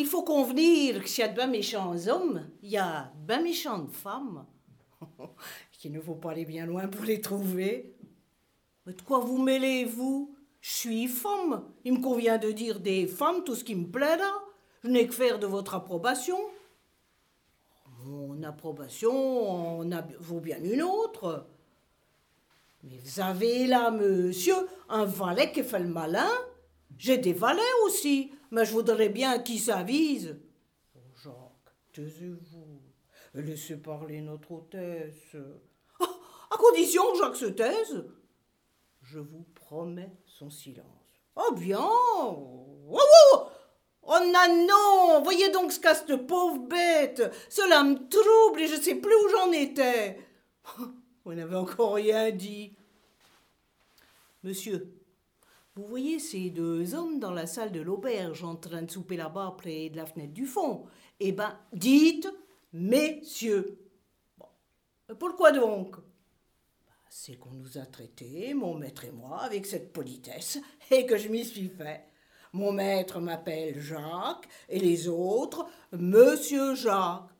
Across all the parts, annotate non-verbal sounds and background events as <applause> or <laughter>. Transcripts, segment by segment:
Il faut convenir que s'il y a de ben méchants hommes, il y a de ben méchantes femmes. <laughs> Qu'il ne faut pas aller bien loin pour les trouver. Mais de quoi vous mêlez-vous? Je suis femme. Il me convient de dire des femmes tout ce qui me plaira. Je n'ai que faire de votre approbation. Mon approbation vaut bien une autre. Mais vous avez là, monsieur, un valet qui fait le malin. J'ai des valets aussi, mais je voudrais bien qu'ils s'avisent. Oh, Jacques, taisez-vous. Laissez parler notre hôtesse. Ah, à condition que Jacques se taise. Je vous promets son silence. Oh bien Oh, oh, oh non, non Voyez donc ce qu'a cette pauvre bête Cela me trouble et je ne sais plus où j'en étais. <laughs> Vous n'avez encore rien dit. Monsieur, vous voyez ces deux hommes dans la salle de l'auberge en train de souper là-bas près de la fenêtre du fond Eh ben, dites messieurs. Bon. Pourquoi donc? Bah, C'est qu'on nous a traités, mon maître et moi, avec cette politesse, <laughs> et que je m'y suis fait. Mon maître m'appelle Jacques, et les autres, Monsieur Jacques.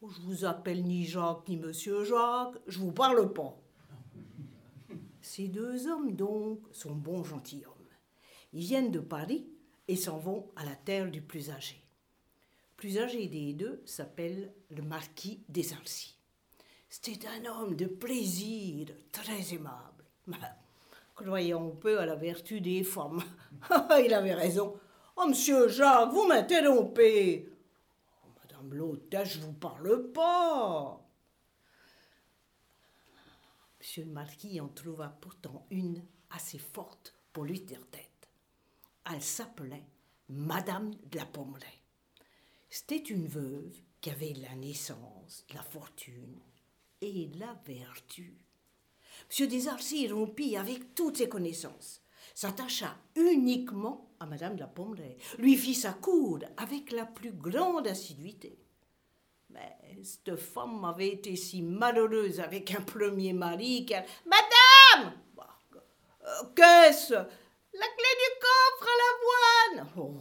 Oh, Je vous appelle ni Jacques ni Monsieur Jacques, je vous parle pas. Ces deux hommes, donc, sont bons gentilshommes. Ils viennent de Paris et s'en vont à la terre du plus âgé. Plus âgé des deux s'appelle le marquis des Alcis. C'était un homme de plaisir, très aimable. Mais, croyons peu à la vertu des femmes. <laughs> Il avait raison. Oh, monsieur Jacques, vous m'interrompez. Oh, Madame l'hôtesse, je vous parle pas. Monsieur le marquis en trouva pourtant une assez forte pour lui dire tête. Elle s'appelait Madame de la Pommeraye. C'était une veuve qui avait la naissance, la fortune et la vertu. Monsieur Desarcis rompit avec toutes ses connaissances, s'attacha uniquement à Madame de la Pommeraye, lui fit sa cour avec la plus grande assiduité. Mais cette femme avait été si malheureuse avec un premier mari qu'elle. Madame euh, Qu'est-ce? La clé du coffre à l'avoine oh.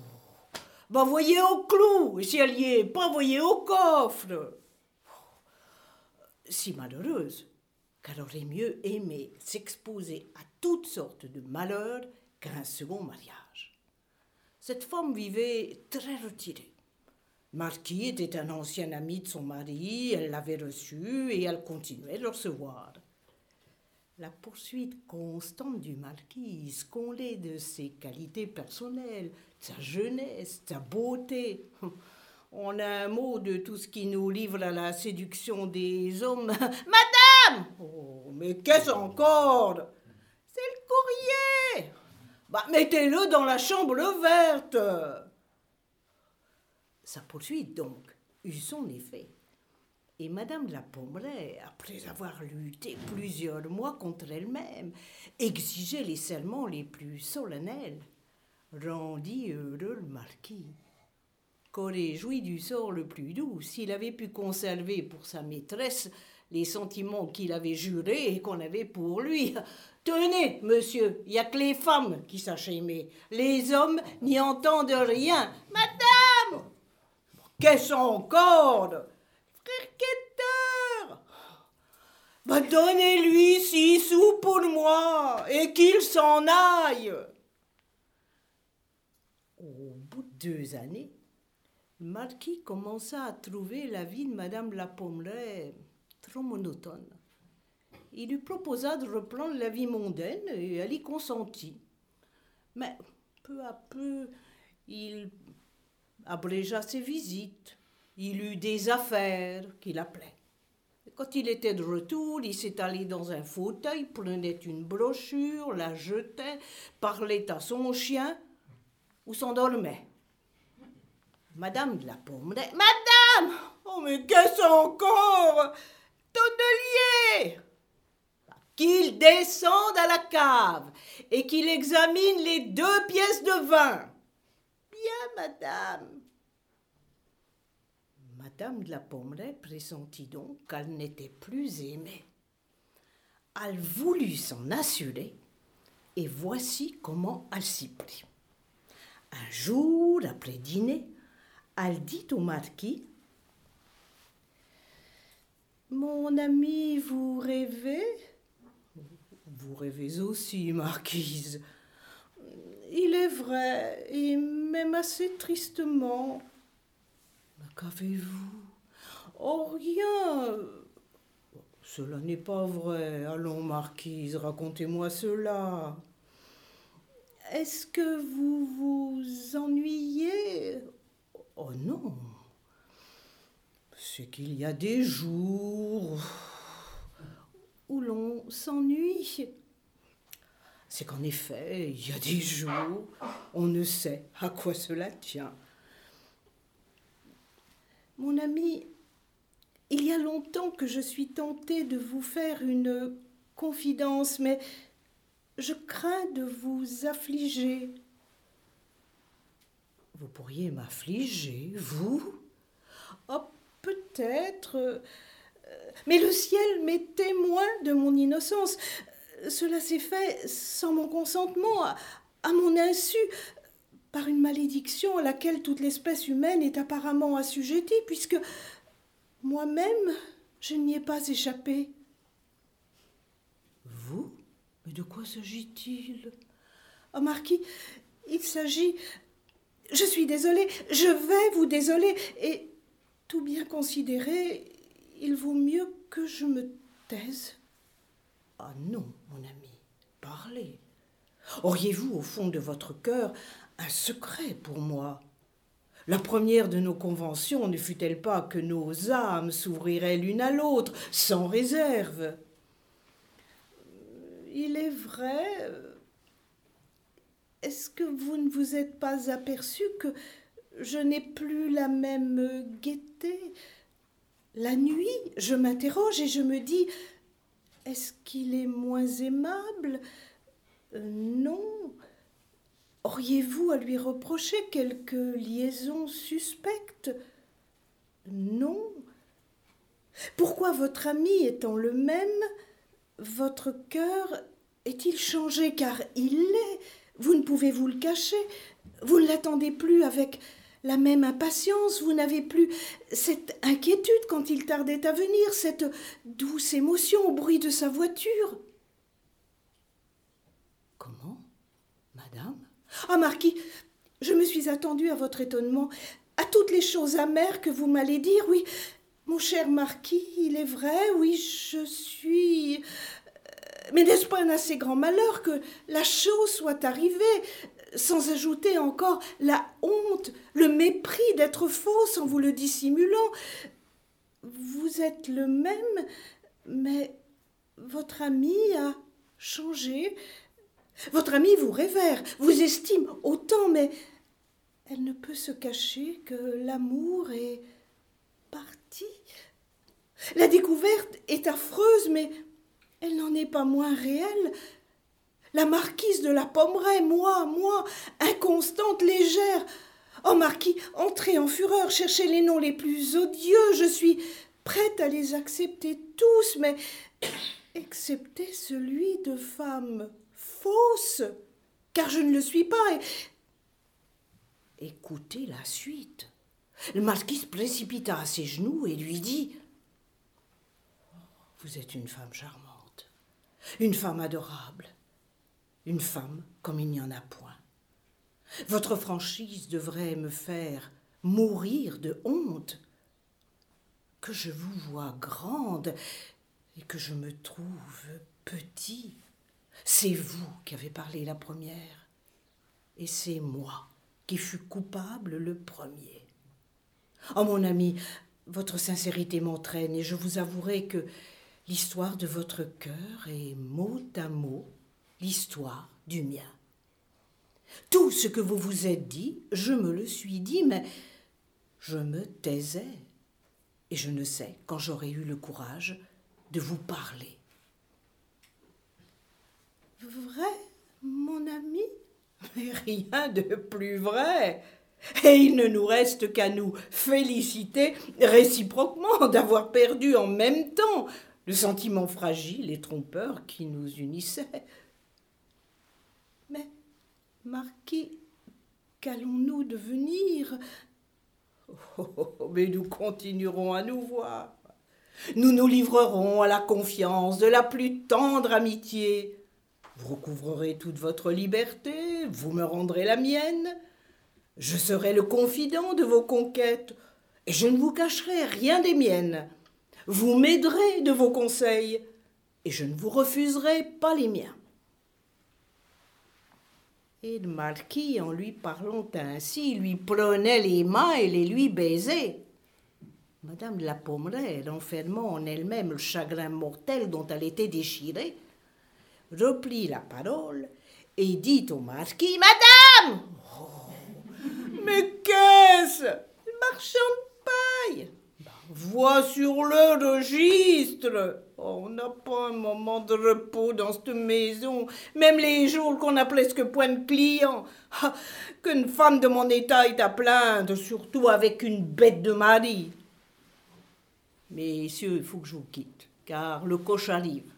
Bah, voyez au clou, si elle y pas voyez au coffre Si malheureuse qu'elle aurait mieux aimé s'exposer à toutes sortes de malheurs qu'à un second mariage. Cette femme vivait très retirée. Marquis était un ancien ami de son mari, elle l'avait reçu et elle continuait de le recevoir. La poursuite constante du marquis, scondée de ses qualités personnelles, de sa jeunesse, de sa beauté. <laughs> On a un mot de tout ce qui nous livre à la séduction des hommes. <laughs> Madame Oh, mais qu'est-ce encore? C'est le courrier Bah, mettez-le dans la chambre verte sa poursuite, donc, eut son effet. Et Madame de la Pommeraye, après avoir lutté plusieurs mois contre elle-même, exigeait les serments les plus solennels, rendit heureux le marquis, qu'aurait joui du sort le plus doux s'il avait pu conserver pour sa maîtresse les sentiments qu'il avait jurés et qu'on avait pour lui. Tenez, monsieur, il n'y a que les femmes qui sachent aimer. Les hommes n'y entendent rien. Madame Qu'est-ce encore Frère Quêteur Donnez-lui six sous pour moi et qu'il s'en aille Au bout de deux années, le marquis commença à trouver la vie de Madame la Pommeraye trop monotone. Il lui proposa de reprendre la vie mondaine et elle y consentit. Mais peu à peu, il abrégea ses visites. Il eut des affaires qu'il appelait. Et quand il était de retour, il s'étalait dans un fauteuil, prenait une brochure, la jetait, parlait à son chien ou s'endormait. Madame de la Pommeraye. Madame Oh, mais qu'est-ce encore? Tonnelier Qu'il descende à la cave et qu'il examine les deux pièces de vin. Bien, madame. Madame de la Pommeraye pressentit donc qu'elle n'était plus aimée. Elle voulut s'en assurer, et voici comment elle s'y prit. Un jour, après dîner, elle dit au marquis Mon ami, vous rêvez Vous rêvez aussi, marquise. Il est vrai, et même assez tristement. Qu'avez-vous? Oh, rien. Cela n'est pas vrai. Allons, marquise, racontez-moi cela. Est-ce que vous vous ennuyez? Oh non. C'est qu'il y a des jours où l'on s'ennuie. C'est qu'en effet, il y a des jours, on ne sait à quoi cela tient. Mon ami, il y a longtemps que je suis tentée de vous faire une confidence, mais je crains de vous affliger. Vous pourriez m'affliger, vous? Oh, peut-être. Euh, mais le ciel m'est témoin de mon innocence. Cela s'est fait sans mon consentement, à, à mon insu, par une malédiction à laquelle toute l'espèce humaine est apparemment assujettie, puisque moi-même, je n'y ai pas échappé. Vous? Mais de quoi s'agit-il? Oh, Marquis, il s'agit. Je suis désolée, je vais vous désoler, et tout bien considéré, il vaut mieux que je me taise. Ah non, mon ami, parlez. Auriez-vous au fond de votre cœur un secret pour moi La première de nos conventions ne fut-elle pas que nos âmes s'ouvriraient l'une à l'autre sans réserve? Il est vrai. Est-ce que vous ne vous êtes pas aperçu que je n'ai plus la même gaieté? La nuit, je m'interroge et je me dis est-ce qu'il est moins aimable? Euh, Non. Auriez-vous à lui reprocher quelque liaison suspecte? Non. Pourquoi votre ami étant le même, votre cœur est-il changé? Car il l'est. Vous ne pouvez vous le cacher. Vous ne l'attendez plus avec la même impatience, vous n'avez plus cette inquiétude quand il tardait à venir, cette douce émotion au bruit de sa voiture. Comment Madame Ah, Marquis, je me suis attendue à votre étonnement, à toutes les choses amères que vous m'allez dire, oui. Mon cher Marquis, il est vrai, oui, je suis. Euh, mais n'est-ce pas un assez grand malheur que la chose soit arrivée sans ajouter encore la honte, le mépris d'être fausse en vous le dissimulant? Vous êtes le même, mais votre ami a changé. Votre ami vous révère, vous estime autant, mais elle ne peut se cacher que l'amour est parti. La découverte est affreuse, mais elle n'en est pas moins réelle. La marquise de la Pommeraye, moi, moi, inconstante, légère. Oh, marquis, entrez en fureur, cherchez les noms les plus odieux, je suis prête à les accepter tous, mais <coughs> excepté celui de femme car je ne le suis pas. Et... Écoutez la suite. Le marquis se précipita à ses genoux et lui dit Vous êtes une femme charmante, une femme adorable une femme comme il n'y en a point. Votre franchise devrait me faire mourir de honte. Que je vous vois grande et que je me trouve petit. C'est vous qui avez parlé la première, et c'est moi qui fus coupable le premier. Oh mon ami, votre sincérité m'entraîne, et je vous avouerai que l'histoire de votre cœur est mot à mot l'histoire du mien. Tout ce que vous vous êtes dit, je me le suis dit, mais je me taisais, et je ne sais quand j'aurai eu le courage de vous parler. Vrai, mon ami? Mais rien de plus vrai. Et il ne nous reste qu'à nous féliciter réciproquement d'avoir perdu en même temps le sentiment fragile et trompeur qui nous unissait. Mais, Marquis, qu'allons-nous devenir? Oh, Oh, mais nous continuerons à nous voir. Nous nous livrerons à la confiance de la plus tendre amitié. Vous recouvrerez toute votre liberté, vous me rendrez la mienne. Je serai le confident de vos conquêtes, et je ne vous cacherai rien des miennes. Vous m'aiderez de vos conseils, et je ne vous refuserai pas les miens. Et le marquis, en lui parlant ainsi, lui prenait les mains et les lui baisait. Madame de la Pommeraye, renfermant en elle-même le chagrin mortel dont elle était déchirée, reprit la parole et dit au marquis Madame oh, Mais qu'est-ce? Marchand de paille Vois sur le registre On n'a pas un moment de repos dans cette maison, même les jours qu'on a presque point de clients. Ah, qu'une femme de mon état est à plaindre, surtout avec une bête de mari. Messieurs, il faut que je vous quitte, car le coche arrive.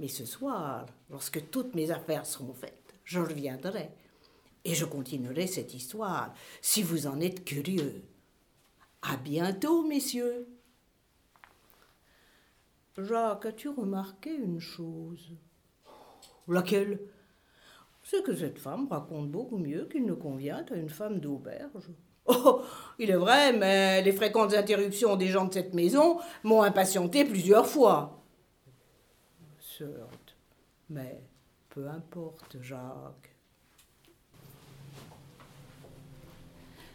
Mais ce soir, lorsque toutes mes affaires seront faites, je reviendrai. Et je continuerai cette histoire, si vous en êtes curieux. À bientôt, messieurs. Jacques, as-tu remarqué une chose? Laquelle? C'est que cette femme raconte beaucoup mieux qu'il ne convient à une femme d'auberge. Oh, il est vrai, mais les fréquentes interruptions des gens de cette maison m'ont impatienté plusieurs fois. Mais peu importe, Jacques.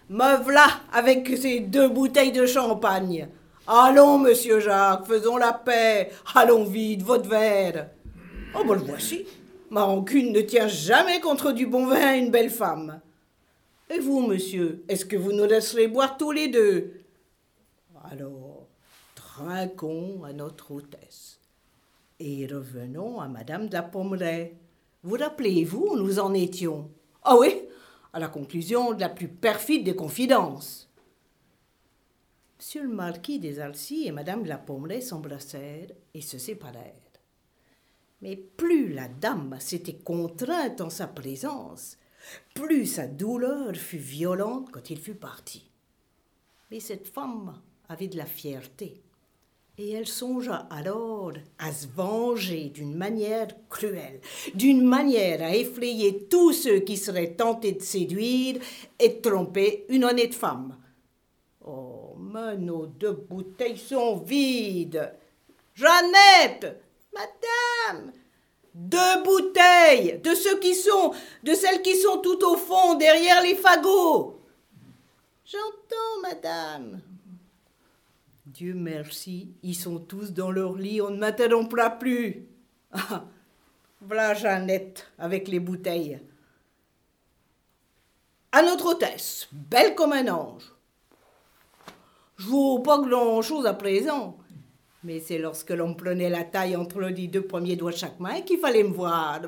Me voilà avec ces deux bouteilles de champagne. Allons, monsieur Jacques, faisons la paix. Allons vite, votre verre. Oh, ben le voici. Ma rancune ne tient jamais contre du bon vin et une belle femme. Et vous, monsieur, est-ce que vous nous laisserez boire tous les deux? Alors, trinquons à notre hôtesse. Et revenons à Madame de la Pommeraye. Vous rappelez-vous où nous en étions Ah oui, à la conclusion de la plus perfide des confidences. Monsieur le marquis des Alcis et Madame de la Pommeraye s'embrassèrent et se séparèrent. Mais plus la dame s'était contrainte en sa présence, plus sa douleur fut violente quand il fut parti. Mais cette femme avait de la fierté, et elle songea alors à se venger d'une manière cruelle, d'une manière à effrayer tous ceux qui seraient tentés de séduire et de tromper une honnête femme. Oh, mais nos deux bouteilles sont vides. Jeannette, madame, deux bouteilles de ceux qui sont, de celles qui sont tout au fond, derrière les fagots. J'entends, madame. Dieu merci, ils sont tous dans leur lit, on ne m'interrompra plus. Ah, voilà Jeannette avec les bouteilles. À notre hôtesse, belle comme un ange. Je vaux pas grand-chose à présent. Mais c'est lorsque l'on prenait la taille entre les deux premiers doigts de chaque main qu'il fallait me voir.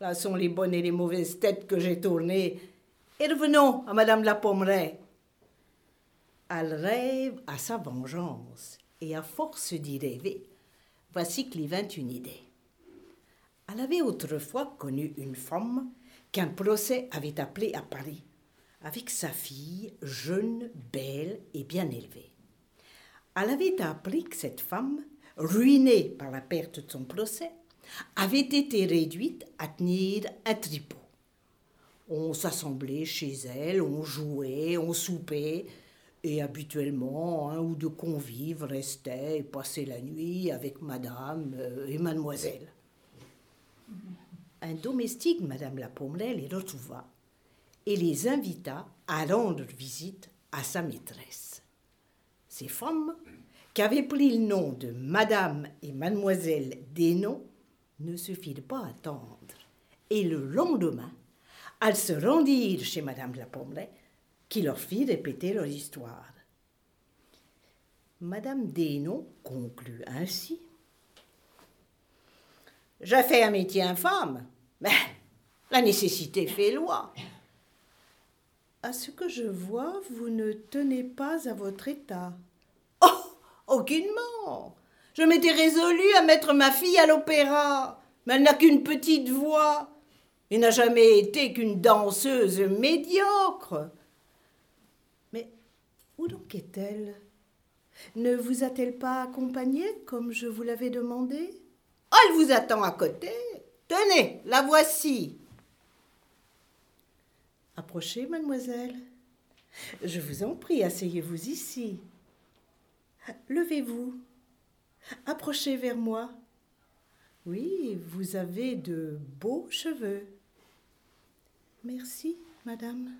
là sont les bonnes et les mauvaises têtes que j'ai tournées. Et revenons à Madame la Pommeraye. Elle rêve à sa vengeance, et à force d'y rêver, voici que lui vint une idée. Elle avait autrefois connu une femme qu'un procès avait appelée à Paris, avec sa fille, jeune, belle et bien élevée elle avait appris que cette femme, ruinée par la perte de son procès, avait été réduite à tenir un tripot. On s'assemblait chez elle, on jouait, on soupait, et habituellement un ou deux convives restaient et passaient la nuit avec madame euh, et mademoiselle. Un domestique, madame la Pommeraye, les retrouva et les invita à rendre visite à sa maîtresse. Ces femmes, qui avaient pris le nom de Madame et Mademoiselle Desnoms, ne se firent pas attendre. Et le lendemain, elles se rendirent chez Madame la Pommeraye, qui leur fit répéter leur histoire. Madame Desnoms conclut ainsi. J'ai fait un métier infâme, mais la nécessité fait loi. À ce que je vois, vous ne tenez pas à votre état. Aucunement. Je m'étais résolue à mettre ma fille à l'opéra, mais elle n'a qu'une petite voix et n'a jamais été qu'une danseuse médiocre. Où donc est-elle? Ne vous a-t-elle pas accompagné comme je vous l'avais demandé? Oh, Elle vous attend à côté. Tenez, la voici. Approchez, mademoiselle. Je vous en prie, asseyez-vous ici. Levez-vous. Approchez vers moi. Oui, vous avez de beaux cheveux. Merci, madame.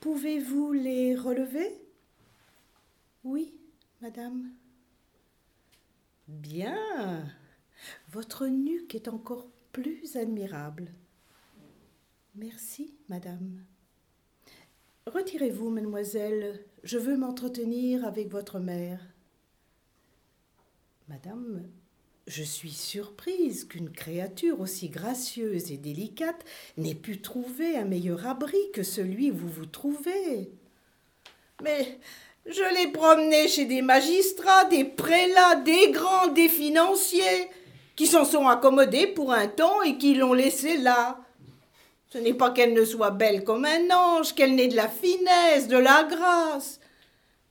Pouvez-vous les relever? Oui, madame. Bien. Votre nuque est encore plus admirable. Merci, madame. Retirez-vous, mademoiselle. Je veux m'entretenir avec votre mère. Madame, je suis surprise qu'une créature aussi gracieuse et délicate n'ait pu trouver un meilleur abri que celui où vous vous trouvez. Mais je l'ai promené chez des magistrats, des prélats, des grands, des financiers, qui s'en sont accommodés pour un temps et qui l'ont laissé là. Ce n'est pas qu'elle ne soit belle comme un ange, qu'elle n'ait de la finesse, de la grâce,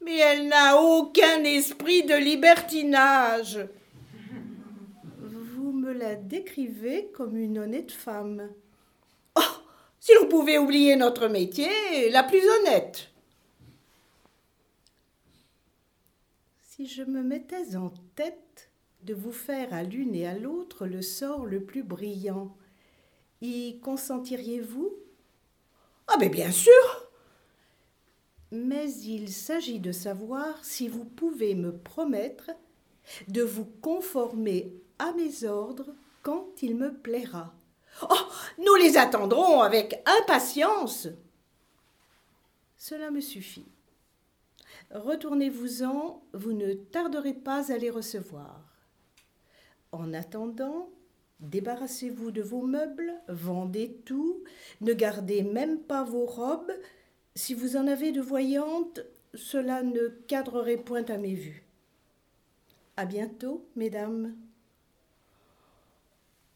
mais elle n'a aucun esprit de libertinage la décrivez comme une honnête femme. Oh Si l'on pouvait oublier notre métier, la plus honnête. Si je me mettais en tête de vous faire à l'une et à l'autre le sort le plus brillant, y consentiriez-vous? Ah, mais bien sûr Mais il s'agit de savoir si vous pouvez me promettre de vous conformer à mes ordres quand il me plaira. Oh, nous les attendrons avec impatience. Cela me suffit. Retournez-vous-en, vous ne tarderez pas à les recevoir. En attendant, débarrassez-vous de vos meubles, vendez tout, ne gardez même pas vos robes. Si vous en avez de voyantes, cela ne cadrerait point à mes vues. À bientôt, mesdames.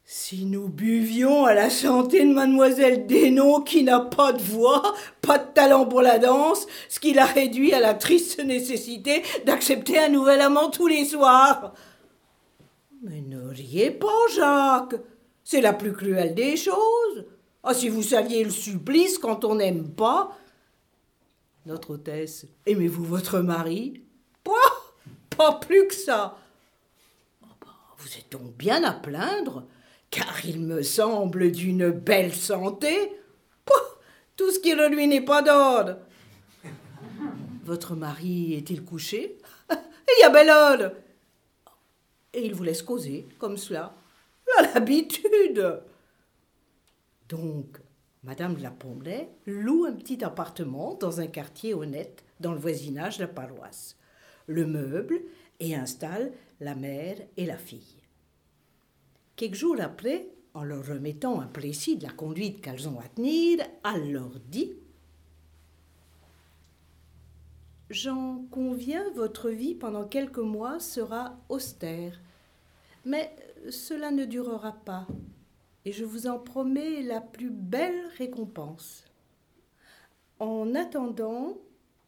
Si nous buvions à la santé de mademoiselle Desnots qui n'a pas de voix, pas de talent pour la danse, ce qui l'a réduit à la triste nécessité d'accepter un nouvel amant tous les soirs. Mais ne riez pas, Jacques. C'est la plus cruelle des choses. Ah, si vous saviez le supplice quand on n'aime pas. Notre hôtesse, aimez-vous votre mari? Pas, plus que ça. Oh, bah, vous êtes donc bien à plaindre car il me semble d'une belle santé. tout ce qui ne lui n'est pas d'ordre. Votre mari est-il couché? <laughs> Il y a belle Et il vous laisse causer, comme cela. L'habitude Donc, Madame de la Pomblay loue un petit appartement dans un quartier honnête, dans le voisinage de la paroisse. Le meuble et installe la mère et la fille. Quelques jours après, en leur remettant un précis de la conduite qu'elles ont à tenir, elle leur dit J'en conviens, votre vie pendant quelques mois sera austère, mais cela ne durera pas, et je vous en promets la plus belle récompense. En attendant,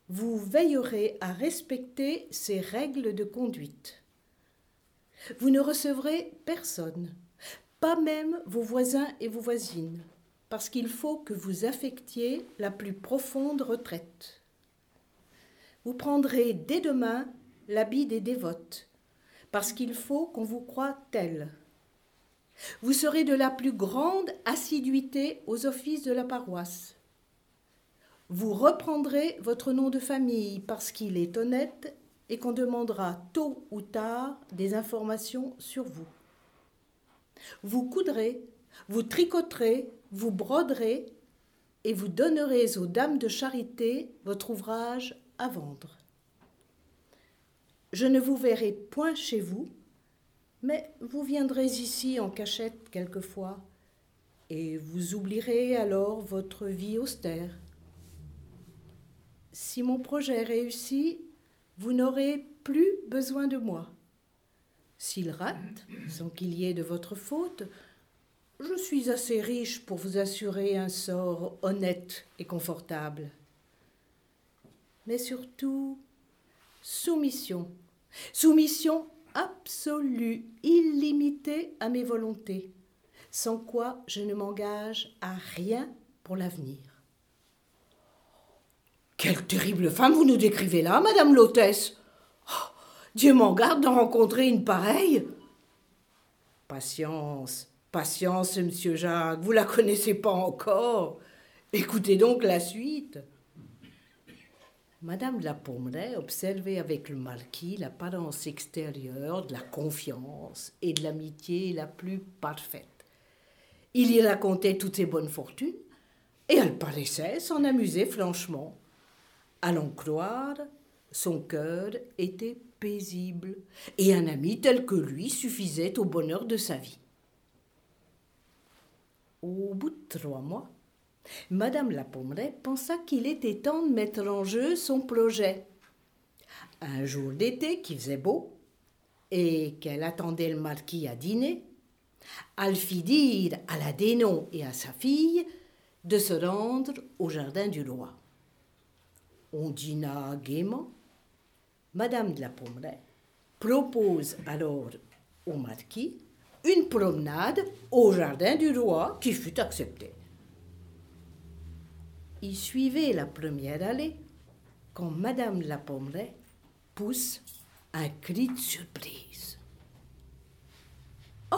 vous veillerez à respecter ces règles de conduite. Vous ne recevrez personne, pas même vos voisins et vos voisines, parce qu'il faut que vous affectiez la plus profonde retraite. Vous prendrez dès demain l'habit des dévotes, parce qu'il faut qu'on vous croie tel. Vous serez de la plus grande assiduité aux offices de la paroisse. Vous reprendrez votre nom de famille parce qu'il est honnête et qu'on demandera tôt ou tard des informations sur vous. Vous coudrez, vous tricoterez, vous broderez et vous donnerez aux dames de charité votre ouvrage à vendre. Je ne vous verrai point chez vous, mais vous viendrez ici en cachette quelquefois, et vous oublierez alors votre vie austère. Si mon projet réussit, vous n'aurez plus besoin de moi. S'il rate, sans qu'il y ait de votre faute, je suis assez riche pour vous assurer un sort honnête et confortable. mais surtout soumission. Soumission absolue, illimitée à mes volontés, sans quoi je ne m'engage à rien pour l'avenir. Quelle terrible femme vous nous décrivez là, madame l'hôtesse. Oh, Dieu m'en garde d'en rencontrer une pareille. Patience, patience, monsieur Jacques, vous la connaissez pas encore. Écoutez donc la suite. Madame de la Pommeraye observait avec le marquis l'apparence extérieure de la confiance et de l'amitié la plus parfaite. Il y racontait toutes ses bonnes fortunes, et elle paraissait s'en amuser franchement. Allons croire, son cœur était paisible, et un ami tel que lui suffisait au bonheur de sa vie. Au bout de trois mois, Madame la pensa qu'il était temps de mettre en jeu son projet. Un jour d'été qui faisait beau, et qu'elle attendait le marquis à dîner, elle fit dire à la Dénon et à sa fille de se rendre au jardin du roi. On dîna gaiement. Madame de la Pommeraye propose alors au marquis une promenade au jardin du roi qui fut acceptée. Il suivait la première allée quand Madame la Pommeraye pousse un cri de surprise. Oh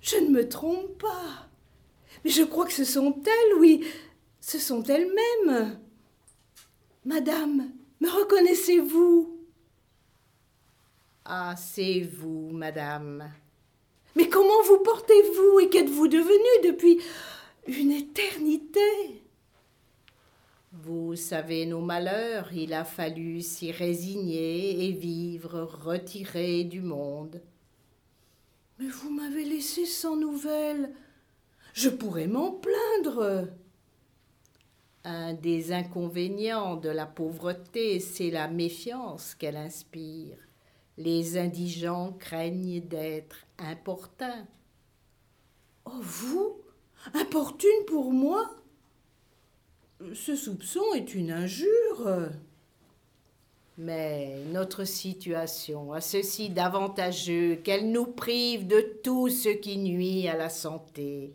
Je ne me trompe pas. Mais je crois que ce sont elles, oui, ce sont elles-mêmes. Madame, me reconnaissez-vous? Ah, c'est vous, madame. Mais comment vous portez-vous et qu'êtes-vous devenu depuis une éternité? Vous savez nos malheurs, il a fallu s'y résigner et vivre retiré du monde. Mais vous m'avez laissé sans nouvelles. Je pourrais m'en plaindre. Un des inconvénients de la pauvreté, c'est la méfiance qu'elle inspire. Les indigents craignent d'être importuns. Oh, vous? Importune pour moi? Ce soupçon est une injure. Mais notre situation a ceci d'avantageux qu'elle nous prive de tout ce qui nuit à la santé.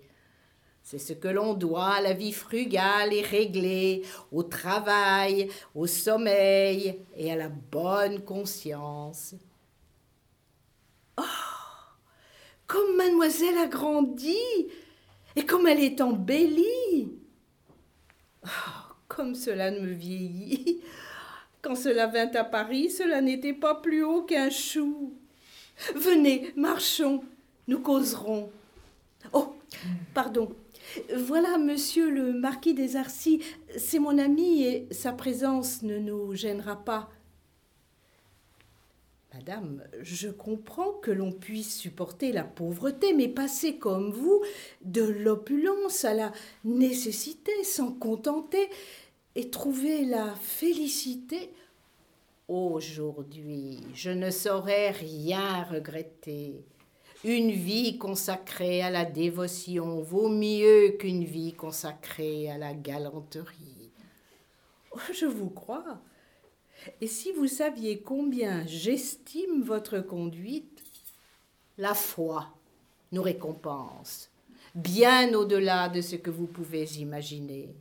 C'est ce que l'on doit à la vie frugale et réglée, au travail, au sommeil et à la bonne conscience. Oh Comme mademoiselle a grandi et comme elle est embellie oh, Comme cela ne me vieillit Quand cela vint à Paris, cela n'était pas plus haut qu'un chou. Venez, marchons, nous causerons. Oh, pardon. Voilà monsieur le marquis des Arcis, c'est mon ami et sa présence ne nous gênera pas. Madame, je comprends que l'on puisse supporter la pauvreté, mais passer comme vous de l'opulence à la nécessité, s'en contenter et trouver la félicité. Aujourd'hui, je ne saurais rien regretter. Une vie consacrée à la dévotion vaut mieux qu'une vie consacrée à la galanterie. Je vous crois. Et si vous saviez combien j'estime votre conduite, la foi nous récompense, bien au-delà de ce que vous pouvez imaginer.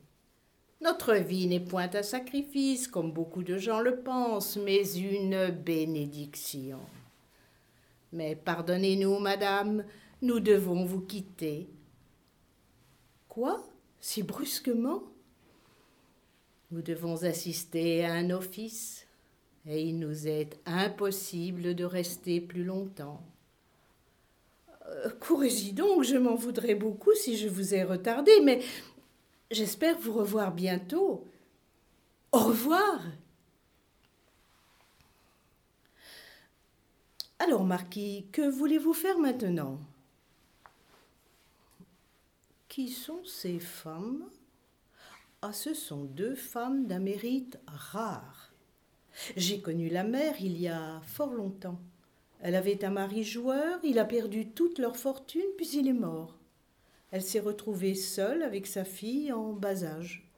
Notre vie n'est point un sacrifice, comme beaucoup de gens le pensent, mais une bénédiction. Mais pardonnez-nous, madame, nous devons vous quitter. Quoi? Si brusquement? Nous devons assister à un office et il nous est impossible de rester plus longtemps. Euh, courez-y donc, je m'en voudrais beaucoup si je vous ai retardé, mais j'espère vous revoir bientôt. Au revoir. Alors, Marquis, que voulez-vous faire maintenant? Qui sont ces femmes? Ah, ce sont deux femmes d'un mérite rare. J'ai connu la mère il y a fort longtemps. Elle avait un mari joueur, il a perdu toute leur fortune, puis il est mort. Elle s'est retrouvée seule avec sa fille en bas âge.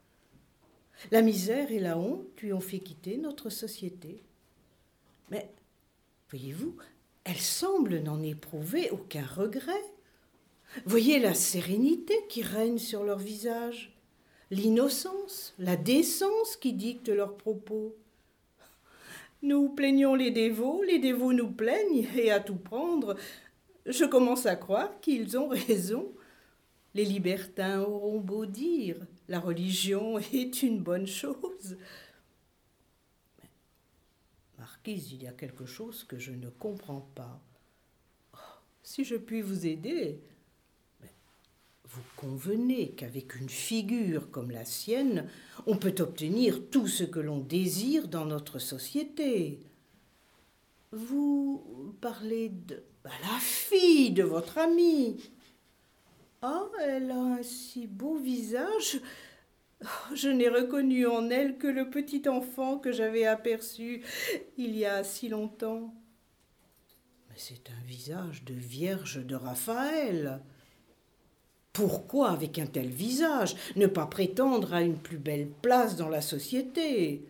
La misère et la honte lui ont fait quitter notre société. Mais, voyez-vous, elle semble n'en éprouver aucun regret. Voyez la sérénité qui règne sur leur visage, l'innocence, la décence qui dictent leurs propos. Nous plaignons les dévots, les dévots nous plaignent, et à tout prendre, je commence à croire qu'ils ont raison. Les libertins auront beau dire, la religion <laughs> est une bonne chose. Marquise, il y a quelque chose que je ne comprends pas. Oh, si je puis vous aider, vous convenez qu'avec une figure comme la sienne, on peut obtenir tout ce que l'on désire dans notre société. Vous parlez de la fille de votre amie. Ah, elle a un si beau visage. <laughs> Je n'ai reconnu en elle que le petit enfant que j'avais aperçu il y a si longtemps. Mais c'est un visage de Vierge de Raphaël. Pourquoi, avec un tel visage, ne pas prétendre à une plus belle place dans la société?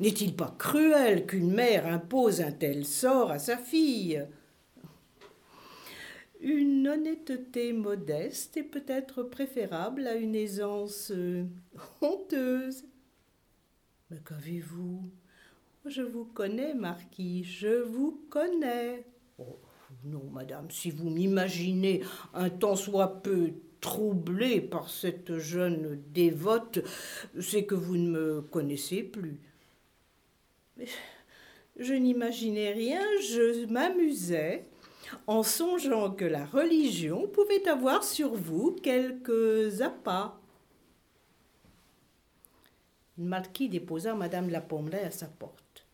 N'est-il pas cruel qu'une mère impose un tel sort à sa fille? Une honnêteté modeste est peut-être préférable à une aisance euh, honteuse. Mais qu'avez-vous? Je vous connais, Marquis, je vous connais. Oh, non, madame, si vous m'imaginez un tant soit peu troublé par cette jeune dévote, c'est que vous ne me connaissez plus. je n'imaginais rien, je m'amusais en songeant que la religion pouvait avoir sur vous quelques appâts. Le marquis déposa Madame la Pommeraye à sa porte.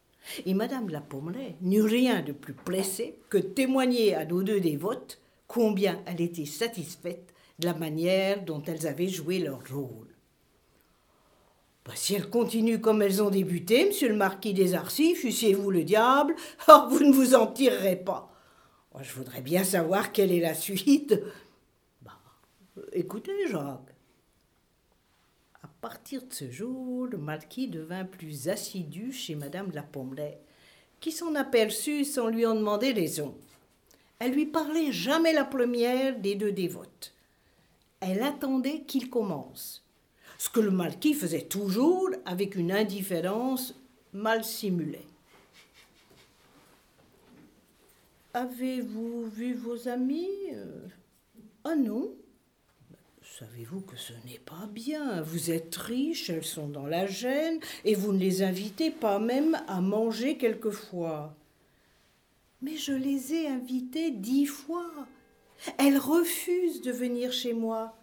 Et Madame la Pommeraye n'eut rien de plus pressé que témoigner à nos deux dévotes combien elle était satisfaite de la manière dont elles avaient joué leur rôle. Bah, si elles continuent comme elles ont débuté, monsieur le marquis des Arcis, fussiez-vous le diable, <laughs> oh, vous ne vous en tirerez pas. Oh, je voudrais bien savoir quelle est la suite. Bah, écoutez, Jacques. À partir de ce jour, le marquis devint plus assidu chez madame la Pommeraye, qui s'en aperçut sans lui en demander raison. Elle lui parlait jamais la première des deux dévotes elle attendait qu'il commence. Ce que le marquis faisait toujours avec une indifférence mal simulée. Avez-vous vu vos amis Ah non. Savez-vous que ce n'est pas bien? Vous êtes riche, elles sont dans la gêne, et vous ne les invitez pas même à manger quelquefois. Mais je les ai invitées dix fois. Elles refusent de venir chez moi.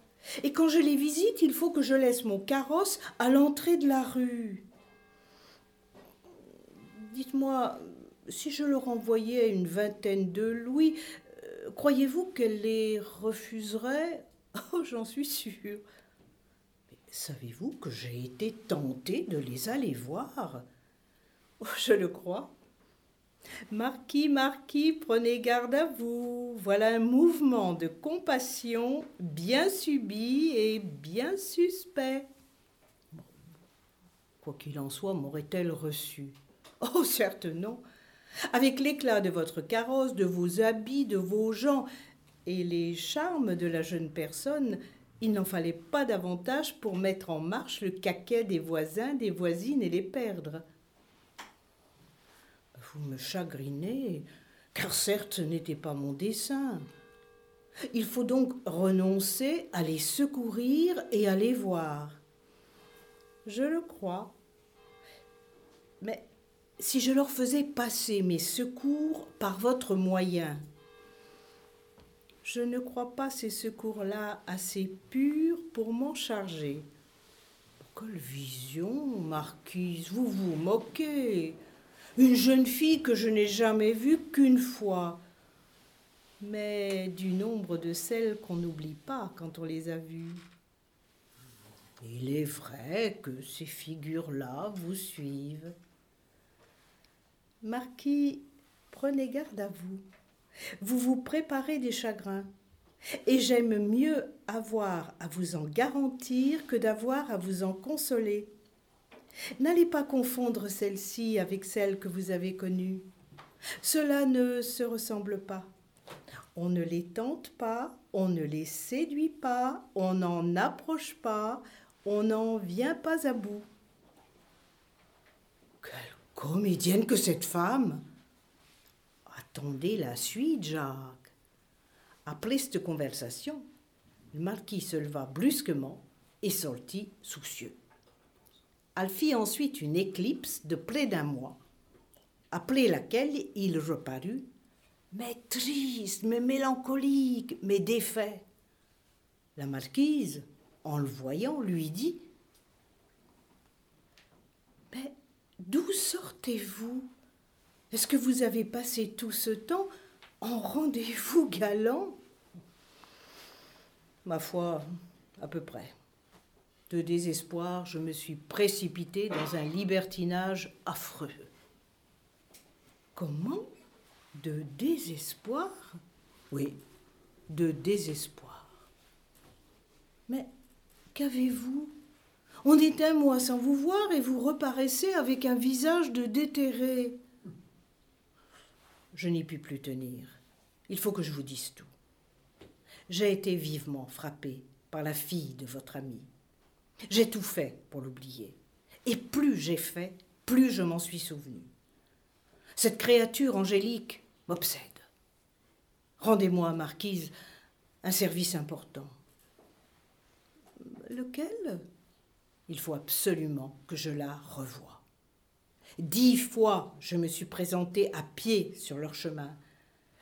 Et quand je les visite, il faut que je laisse mon carrosse à l'entrée de la rue. Dites-moi, si je leur envoyais une vingtaine de louis, euh, croyez-vous qu'elles les refuseraient <laughs> Oh, j'en suis sûre. savez-vous que j'ai été tentée de les aller voir? Oh, Je le crois. Marquis, marquis, prenez garde à vous. Voilà un mouvement de compassion bien subi et bien suspect. Quoi qu'il en soit, m'aurait-elle reçu Oh, certes non. Avec l'éclat de votre carrosse, de vos habits, de vos gens et les charmes de la jeune personne, il n'en fallait pas davantage pour mettre en marche le caquet des voisins, des voisines et les perdre vous me chagrinez, car certes ce n'était pas mon dessein. Il faut donc renoncer à les secourir et à les voir. Je le crois. Mais si je leur faisais passer mes secours par votre moyen, je ne crois pas ces secours-là assez purs pour m'en charger. Quelle vision, marquise, vous vous moquez une jeune fille que je n'ai jamais vue qu'une fois, mais du nombre de celles qu'on n'oublie pas quand on les a vues. Il est vrai que ces figures-là vous suivent. Marquis, prenez garde à vous. Vous vous préparez des chagrins. Et j'aime mieux avoir à vous en garantir que d'avoir à vous en consoler. N'allez pas confondre celle-ci avec celle que vous avez connue. Cela ne se ressemble pas. On ne les tente pas, on ne les séduit pas, on n'en approche pas, on n'en vient pas à bout. Comédienne que cette femme Attendez la suite, Jacques. Après cette conversation, le marquis se leva brusquement et sortit soucieux. Elle fit ensuite une éclipse de près d'un mois, après laquelle il reparut, mais triste, mais mélancolique, mais défait. La marquise, en le voyant, lui dit d'où sortez-vous? Est-ce que vous avez passé tout ce temps en rendez-vous galant? Ma foi, à peu près. De désespoir, je me suis précipité dans un libertinage affreux. Comment? De désespoir? Oui, de désespoir. Mais qu'avez-vous On est un mois sans vous voir et vous reparaissez avec un visage de déterré. Je n'y puis plus tenir. Il faut que je vous dise tout. J'ai été vivement frappé par la fille de votre ami. J'ai tout fait pour l'oublier. Et plus j'ai fait, plus je m'en suis souvenu. Cette créature angélique m'obsède. Rendez-moi, marquise, un service important. Lequel? Il faut absolument que je la revoie. Dix fois je me suis présenté à pied sur leur chemin.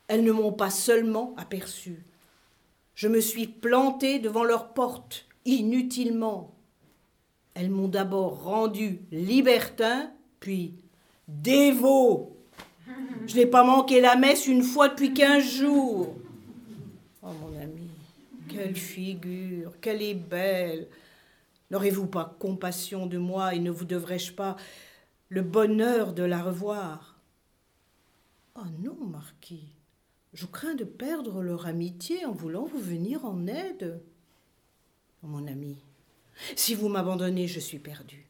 Elles ne m'ont pas seulement aperçu. Je me suis planté devant leur porte, inutilement. Elles m'ont d'abord rendu libertin, puis dévot. Je n'ai pas manqué la messe une fois depuis quinze jours. Oh mon ami, quelle figure, qu'elle est belle. N'aurez-vous pas compassion de moi et ne vous devrais-je pas le bonheur de la revoir? Oh non, marquis, je crains de perdre leur amitié en voulant vous venir en aide. Mon ami, si vous m'abandonnez, je suis perdu.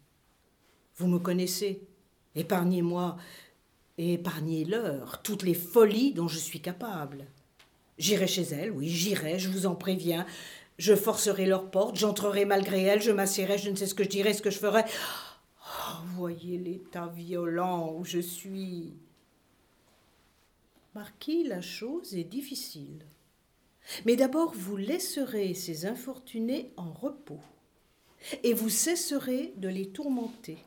Vous me connaissez. Épargnez-moi et épargnez-leur toutes les folies dont je suis capable. J'irai chez elles, oui, j'irai, je vous en préviens. Je forcerai leurs portes, j'entrerai malgré elles, je m'assierai, je ne sais ce que je dirai, ce que je ferai. Oh, voyez l'état violent où je suis. Marquis, la chose est difficile. Mais d'abord, vous laisserez ces infortunés en repos et vous cesserez de les tourmenter.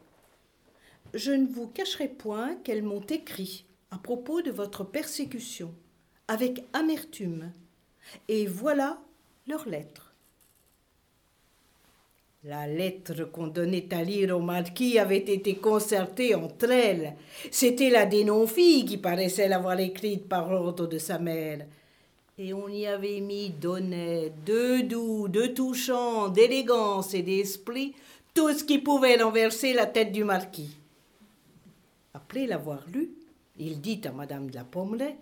Je ne vous cacherai point qu'elles m'ont écrit à propos de votre persécution, avec amertume, et voilà leur lettre. La lettre qu'on donnait à lire au marquis avait été concertée entre elles. C'était la dénon-fille qui paraissait l'avoir écrite par ordre de sa mère et on y avait mis d'honnête, de doux, de touchant, d'élégance et d'esprit, tout ce qui pouvait renverser la tête du marquis. Après l'avoir lu, il dit à madame de la Pommeraye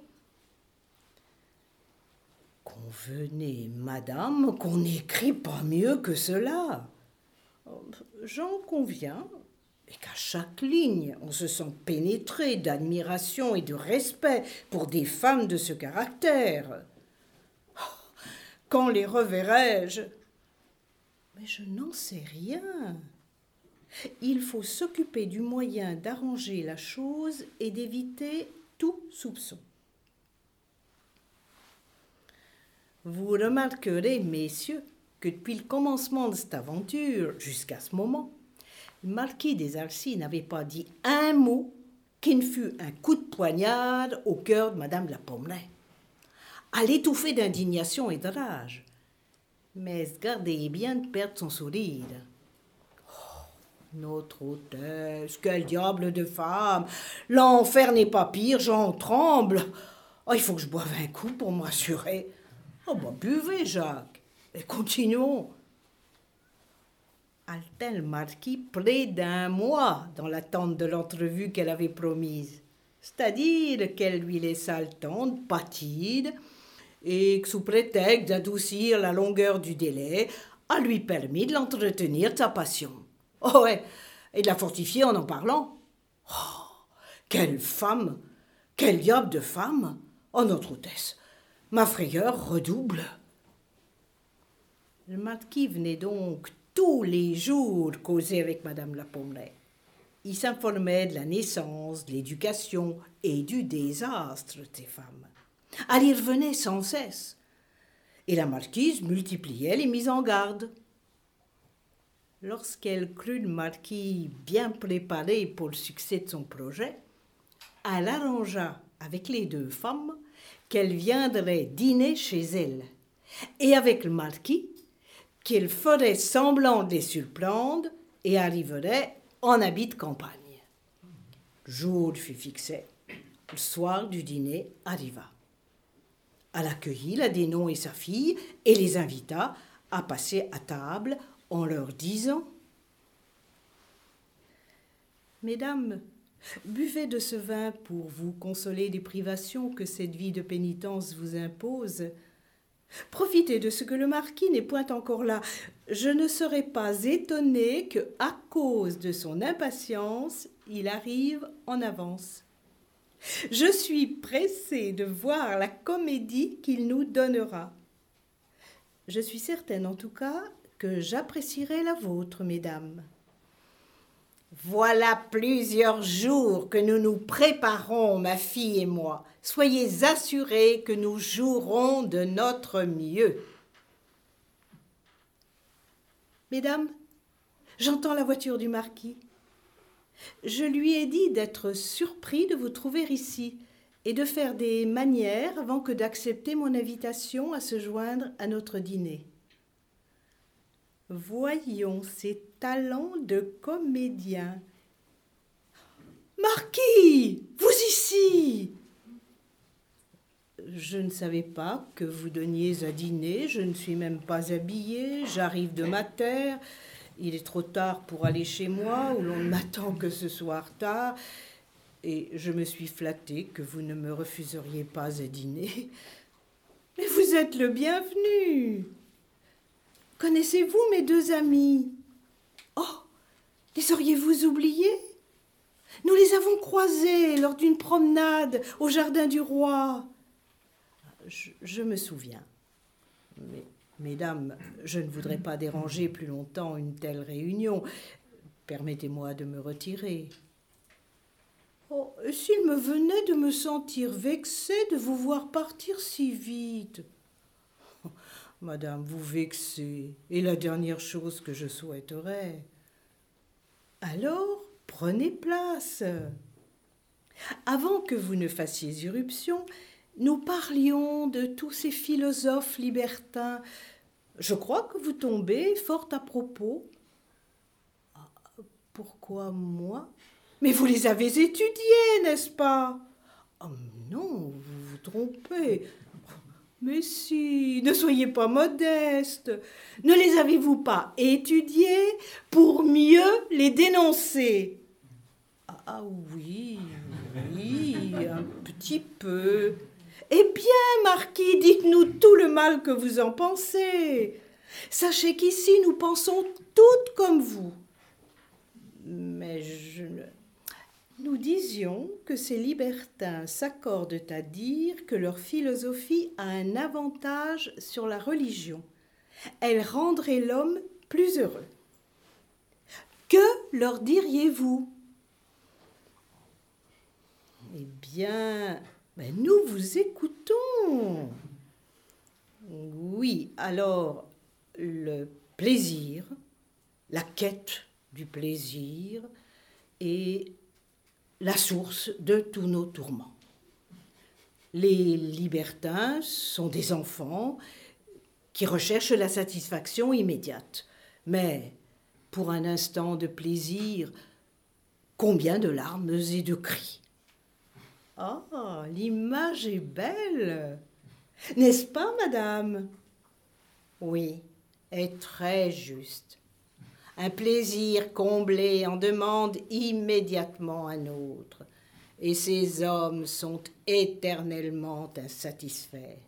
Convenez, madame, qu'on n'écrit pas mieux que cela. J'en conviens, et qu'à chaque ligne, on se sent pénétré d'admiration et de respect pour des femmes de ce caractère. Quand les reverrai-je? Mais je n'en sais rien. Il faut s'occuper du moyen d'arranger la chose et d'éviter tout soupçon. Vous remarquerez, messieurs, que depuis le commencement de cette aventure jusqu'à ce moment, le marquis des Arcis n'avait pas dit un mot qui ne fût un coup de poignard au cœur de madame la Pommeraye à l'étouffer d'indignation et de rage. Mais gardez bien de perdre son sourire. Oh, notre hôtesse, quel diable de femme L'enfer n'est pas pire, j'en tremble. Oh, il faut que je boive un coup pour m'assurer. Oh, bah, buvez, Jacques, et continuons. A-t-elle marquis près d'un mois dans l'attente de l'entrevue qu'elle avait promise C'est-à-dire qu'elle lui laissa le temps de et que sous prétexte d'adoucir la longueur du délai, a lui permis de l'entretenir de sa passion. Oh ouais, et de la fortifier en en parlant. Oh, quelle femme Quel diable de femme Oh, notre hôtesse Ma frayeur redouble. Le marquis venait donc tous les jours causer avec madame la Pommeraye. Il s'informait de la naissance, de l'éducation et du désastre de ces femmes. Elle y revenait sans cesse. Et la marquise multipliait les mises en garde. Lorsqu'elle crut le marquis bien préparé pour le succès de son projet, elle arrangea avec les deux femmes qu'elles viendraient dîner chez elle, et avec le marquis qu'il ferait semblant de les surprendre et arriverait en habit de campagne. Jour fut fixé. Le soir du dîner arriva. Elle accueillit la Dénon et sa fille et les invita à passer à table en leur disant Mesdames, buvez de ce vin pour vous consoler des privations que cette vie de pénitence vous impose. Profitez de ce que le marquis n'est point encore là. Je ne serais pas étonné que, à cause de son impatience, il arrive en avance. Je suis pressée de voir la comédie qu'il nous donnera. Je suis certaine en tout cas que j'apprécierai la vôtre, mesdames. Voilà plusieurs jours que nous nous préparons, ma fille et moi. Soyez assurés que nous jouerons de notre mieux. Mesdames, j'entends la voiture du marquis. Je lui ai dit d'être surpris de vous trouver ici et de faire des manières avant que d'accepter mon invitation à se joindre à notre dîner. Voyons ses talents de comédien. Marquis, vous ici Je ne savais pas que vous donniez à dîner, je ne suis même pas habillée, j'arrive de ma terre, il est trop tard pour aller chez moi, où l'on m'attend que ce soir tard, et je me suis flattée que vous ne me refuseriez pas à dîner. Mais vous êtes le bienvenu. Connaissez-vous mes deux amis? Oh Les auriez-vous oubliés? Nous les avons croisés lors d'une promenade au jardin du roi. Je, je me souviens. Mais, mesdames, je ne voudrais pas déranger plus longtemps une telle réunion. Permettez-moi de me retirer. Oh, s'il me venait de me sentir vexé de vous voir partir si vite. Madame, vous vexez, et la dernière chose que je souhaiterais. Alors, prenez place. Avant que vous ne fassiez irruption, nous parlions de tous ces philosophes libertins. Je crois que vous tombez fort à propos. Ah, pourquoi moi? Mais vous les avez étudiés, n'est-ce pas? Oh non, vous vous trompez. Mais si, ne soyez pas modeste. Ne les avez-vous pas étudiés pour mieux les dénoncer? Ah oui, oui, un petit peu. Eh bien, Marquis, dites-nous tout le mal que vous en pensez. Sachez qu'ici, nous pensons toutes comme vous. Mais je ne... Nous disions que ces libertins s'accordent à dire que leur philosophie a un avantage sur la religion. Elle rendrait l'homme plus heureux. Que leur diriez-vous? Eh bien, ben nous vous écoutons. Oui, alors le plaisir, la quête du plaisir et la source de tous nos tourments. Les libertins sont des enfants qui recherchent la satisfaction immédiate. Mais pour un instant de plaisir, combien de larmes et de cris Ah, l'image est belle N'est-ce pas, madame? Oui, est très juste. Un plaisir comblé en demande immédiatement un autre, et ces hommes sont éternellement insatisfaits.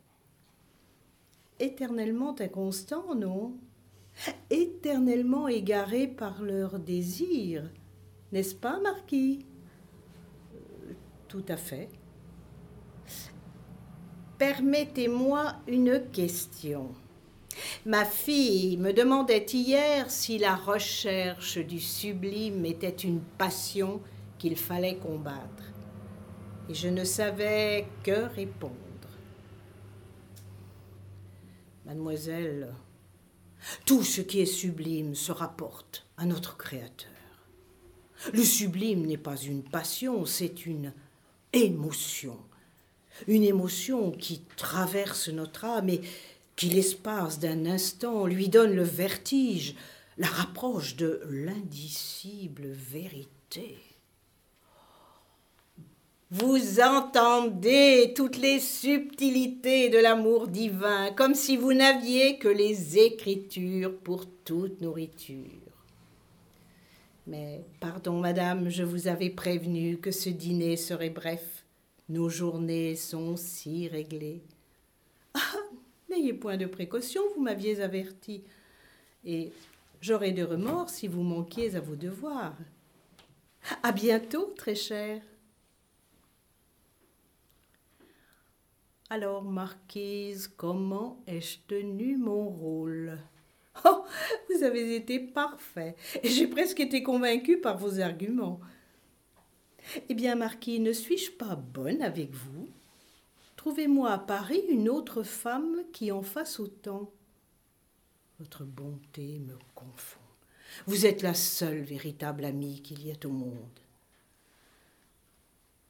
Éternellement inconstants, non? Éternellement égarés par leurs désirs. N'est-ce pas, Marquis? Tout à fait. Permettez-moi une question. Ma fille me demandait hier si la recherche du sublime était une passion qu'il fallait combattre. Et je ne savais que répondre. Mademoiselle, tout ce qui est sublime se rapporte à notre Créateur. Le sublime n'est pas une passion, c'est une émotion. Une émotion qui traverse notre âme et l'espace d'un instant, lui donne le vertige, la rapproche de l'indicible vérité. Vous entendez toutes les subtilités de l'amour divin, comme si vous n'aviez que les Écritures pour toute nourriture. Mais pardon, madame, je vous avais prévenu que ce dîner serait bref. Nos journées sont si réglées. Ah, n'ayez point de précaution, vous m'aviez averti. Et j'aurais de remords si vous manquiez à vos devoirs. À bientôt, très cher. Alors, Marquise, comment ai-je tenu mon rôle? Oh, vous avez été parfait, et j'ai presque été convaincue par vos arguments. Eh bien, Marquis, ne suis-je pas bonne avec vous? Trouvez-moi à Paris une autre femme qui en fasse autant. Votre bonté me confond. Vous êtes la seule véritable amie qu'il y ait au monde.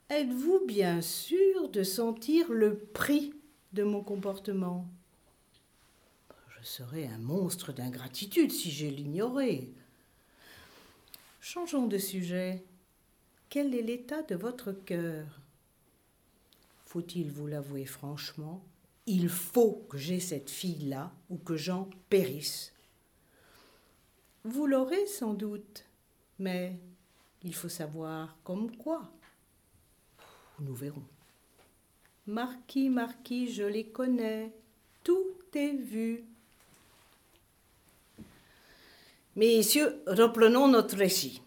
Êtes-vous bien sûr de sentir le prix de mon comportement? Je serais un monstre d'ingratitude si je l'ignorais. Changeons de sujet. Quel est l'état de votre cœur? Faut-il vous l'avouer franchement Il faut que j'ai cette fille-là ou que j'en périsse. Vous l'aurez sans doute, mais il faut savoir comme quoi nous verrons. Marquis, marquis, je les connais, tout est vu. Messieurs, reprenons notre récit.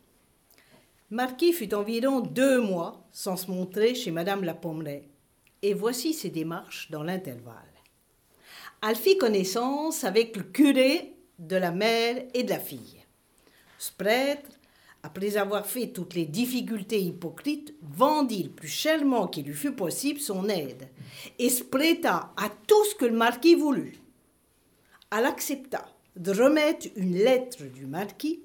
Marquis fut environ deux mois sans se montrer chez Madame la Pommeraye, et voici ses démarches dans l'intervalle. Elle fit connaissance avec le curé de la mère et de la fille. Ce prêtre après avoir fait toutes les difficultés hypocrites, vendit le plus chèrement qu'il lui fut possible son aide, et se prêta à tout ce que le marquis voulut. Elle accepta de remettre une lettre du marquis,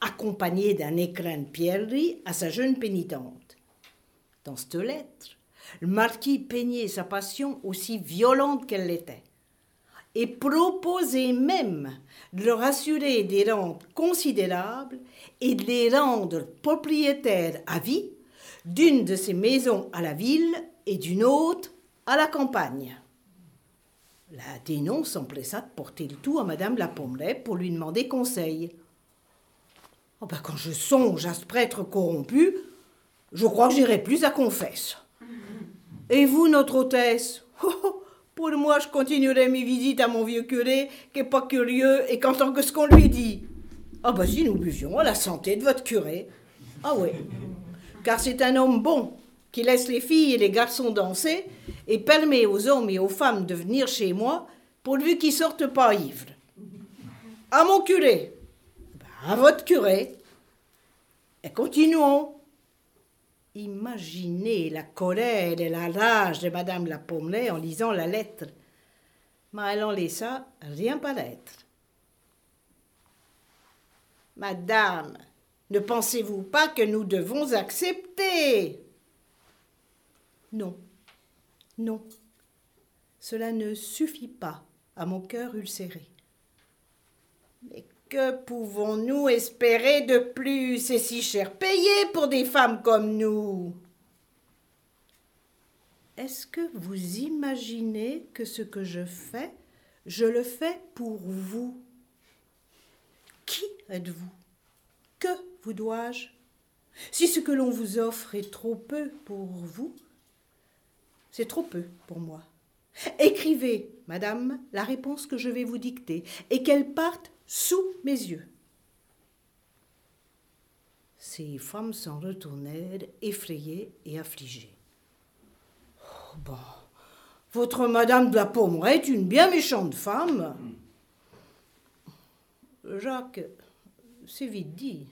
accompagnée d'un écrin de pierrerie, à sa jeune pénitente. Dans cette lettre, le marquis peignait sa passion aussi violente qu'elle l'était et proposait même de leur assurer des rentes considérables et de les rendre propriétaires à vie d'une de ces maisons à la ville et d'une autre à la campagne. La dénonce s'empressa de porter le tout à Madame la Pommeraye pour lui demander conseil. Oh ben quand je songe à ce prêtre corrompu, je crois que j'irai plus à confesse. Et vous, notre hôtesse? <laughs> Oh, oh, Pour moi, je continuerai mes visites à mon vieux curé, qui est pas curieux et qu'entend que ce qu'on lui dit. Ah bah si nous buvions à la santé de votre curé. Ah oui. Car c'est un homme bon qui laisse les filles et les garçons danser et permet aux hommes et aux femmes de venir chez moi pourvu qu'ils sortent pas ivres. À mon curé. à votre curé. Et continuons. Imaginez la colère et la rage de Madame la Pommeraye en lisant la lettre. Mais elle en laissa rien paraître. Madame, ne pensez-vous pas que nous devons accepter? Non, non, cela ne suffit pas à mon cœur ulcéré. Que pouvons-nous espérer de plus? C'est si cher payé pour des femmes comme nous. Est-ce que vous imaginez que ce que je fais, je le fais pour vous? Qui êtes-vous? Que vous dois-je? Si ce que l'on vous offre est trop peu pour vous, c'est trop peu pour moi. Écrivez, madame, la réponse que je vais vous dicter, et qu'elle parte sous mes yeux. Ces femmes s'en retournèrent, effrayées et affligées. Oh, bon, votre Madame de la Pommeraye est une bien méchante femme. Jacques, c'est vite dit.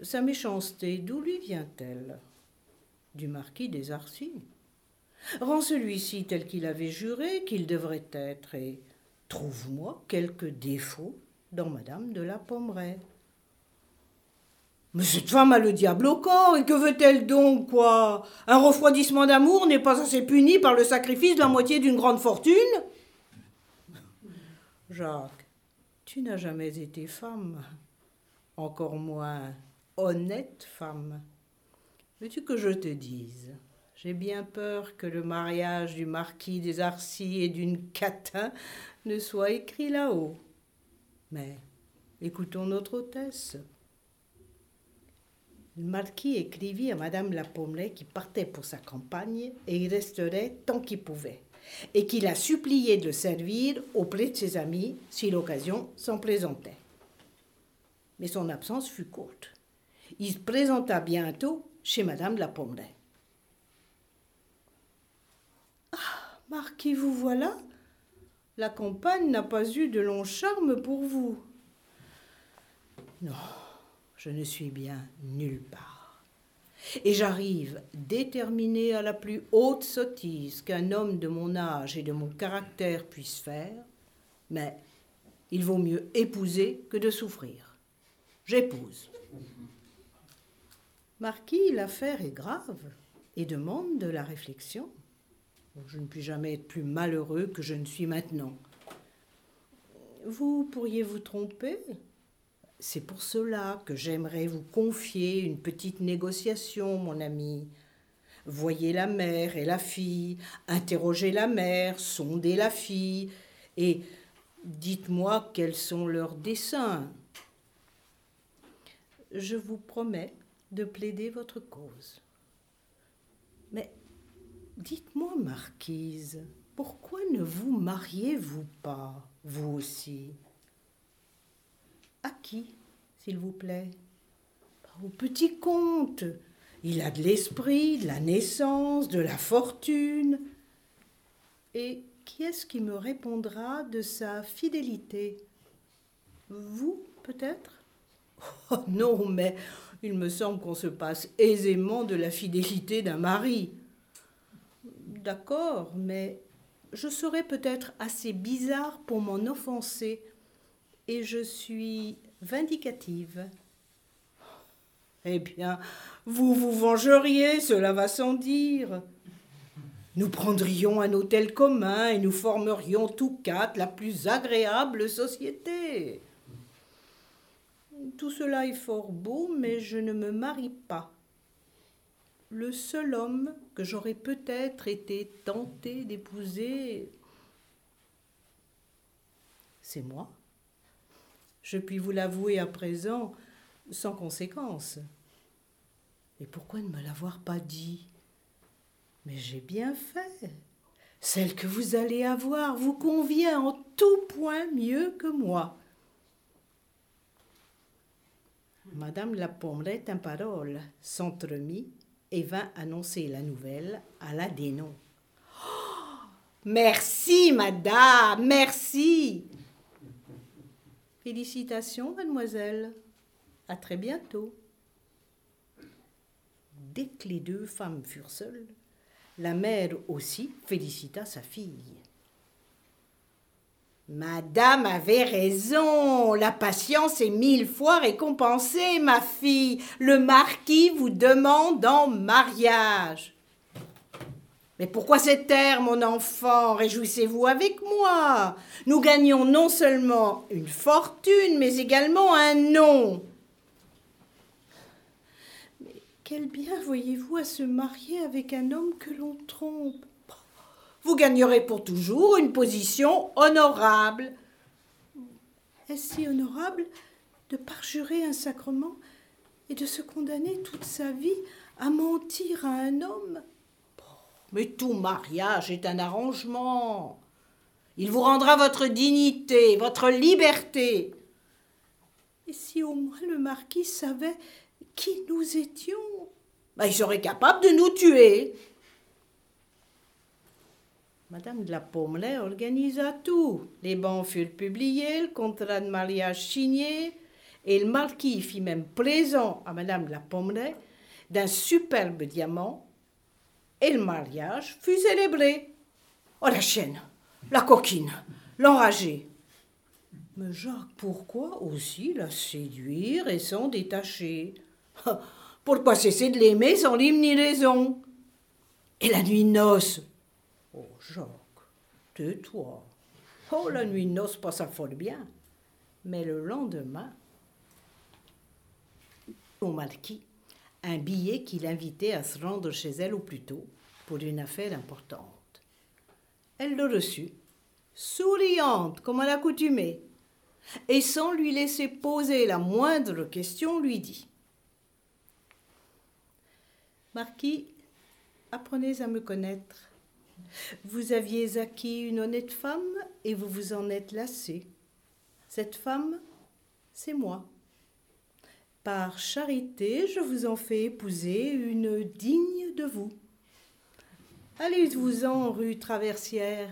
Sa méchanceté, d'où lui vient-elle? Du marquis des Arcis. Rends celui-ci tel qu'il avait juré qu'il devrait être, et trouve-moi quelques défauts dans Madame de la Pommeraye. Mais cette femme a le diable au corps, et que veut-elle donc, quoi? Un refroidissement d'amour n'est pas assez puni par le sacrifice de la moitié d'une grande fortune? Jacques, tu n'as jamais été femme, encore moins honnête femme. Veux-tu que je te dise? J'ai bien peur que le mariage du marquis des Arcis et d'une catin ne soit écrit là-haut. Mais écoutons notre hôtesse. Le marquis écrivit à Madame la Pommeraye qu'il partait pour sa campagne et y resterait tant qu'il pouvait, et qu'il a supplié de servir auprès de ses amis si l'occasion s'en présentait. Mais son absence fut courte. Il se présenta bientôt chez Madame la Pommeraye. Ah, marquis, vous voilà La campagne n'a pas eu de long charme pour vous. Non, je ne suis bien nulle part. Et j'arrive déterminé à la plus haute sottise qu'un homme de mon âge et de mon caractère puisse faire, mais il vaut mieux épouser que de souffrir. J'épouse. Marquis, l'affaire est grave et demande de la réflexion. Je ne puis jamais être plus malheureux que je ne suis maintenant. Vous pourriez vous tromper c'est pour cela que j'aimerais vous confier une petite négociation, mon ami. Voyez la mère et la fille, interrogez la mère, sondez la fille, et dites-moi quels sont leurs desseins. Je vous promets de plaider votre cause. Dites-moi, marquise, pourquoi ne vous mariez-vous pas, vous aussi? À qui, s'il vous plaît? Au petit comte. Il a de l'esprit, de la naissance, de la fortune. Et qui est-ce qui me répondra de sa fidélité? Vous, peut-être? Oh non, mais il me semble qu'on se passe aisément de la fidélité d'un mari. D'accord, mais je serais peut-être assez bizarre pour m'en offenser et je suis vindicative. Eh bien, vous vous vengeriez, cela va sans dire. Nous prendrions un hôtel commun et nous formerions tous quatre la plus agréable société. Tout cela est fort beau, mais je ne me marie pas. Le seul homme que j'aurais peut-être été tentée d'épouser, c'est moi. Je puis vous l'avouer à présent sans conséquence. Et pourquoi ne me l'avoir pas dit? Mais j'ai bien fait. Celle que vous allez avoir vous convient en tout point mieux que moi. Madame la Pommeraye en parole, s'entremit et vint annoncer la nouvelle à la Dénon. <gasps> Merci, madame, merci. Félicitations, mademoiselle. À très bientôt. Dès que les deux femmes furent seules, la mère aussi félicita sa fille. Madame avait raison. La patience est mille fois récompensée, ma fille. Le marquis vous demande en mariage. Mais pourquoi cette air, mon enfant? Réjouissez-vous avec moi. Nous gagnons non seulement une fortune, mais également un nom. Mais quel bien voyez-vous à se marier avec un homme que l'on trompe? Vous gagnerez pour toujours une position honorable. Est-ce si honorable de parjurer un sacrement et de se condamner toute sa vie à mentir à un homme? Mais tout mariage est un arrangement. Il vous rendra votre dignité, votre liberté. Et si au moins le marquis savait Qui nous étions? Ben, Ils seraient capables de nous tuer. Madame de la Pommelaye organisa tout. Les bans furent publiés, le contrat de mariage signé, et le marquis fit même plaisant à Madame de la Pommelaye d'un superbe diamant, et le mariage fut célébré. Oh la chienne, la coquine, l'enragée. Mais Jacques, pourquoi aussi la séduire et s'en détacher? <laughs> Pourquoi cesser de l'aimer sans l'hymne ni raison Et la nuit noce Jacques, tais-toi. Oh, la nuit noce passa fort bien. Mais le lendemain, au marquis un billet qui l'invitait à se rendre chez elle au plus tôt pour une affaire importante. Elle le reçut, souriante comme à l'accoutumée, et sans lui laisser poser la moindre question, lui dit Marquis, apprenez à me connaître. Vous aviez acquis une honnête femme et vous vous en êtes lassé. Cette femme, c'est moi. Par charité, je vous en fais épouser une digne de vous. Allez-vous-en rue Traversière,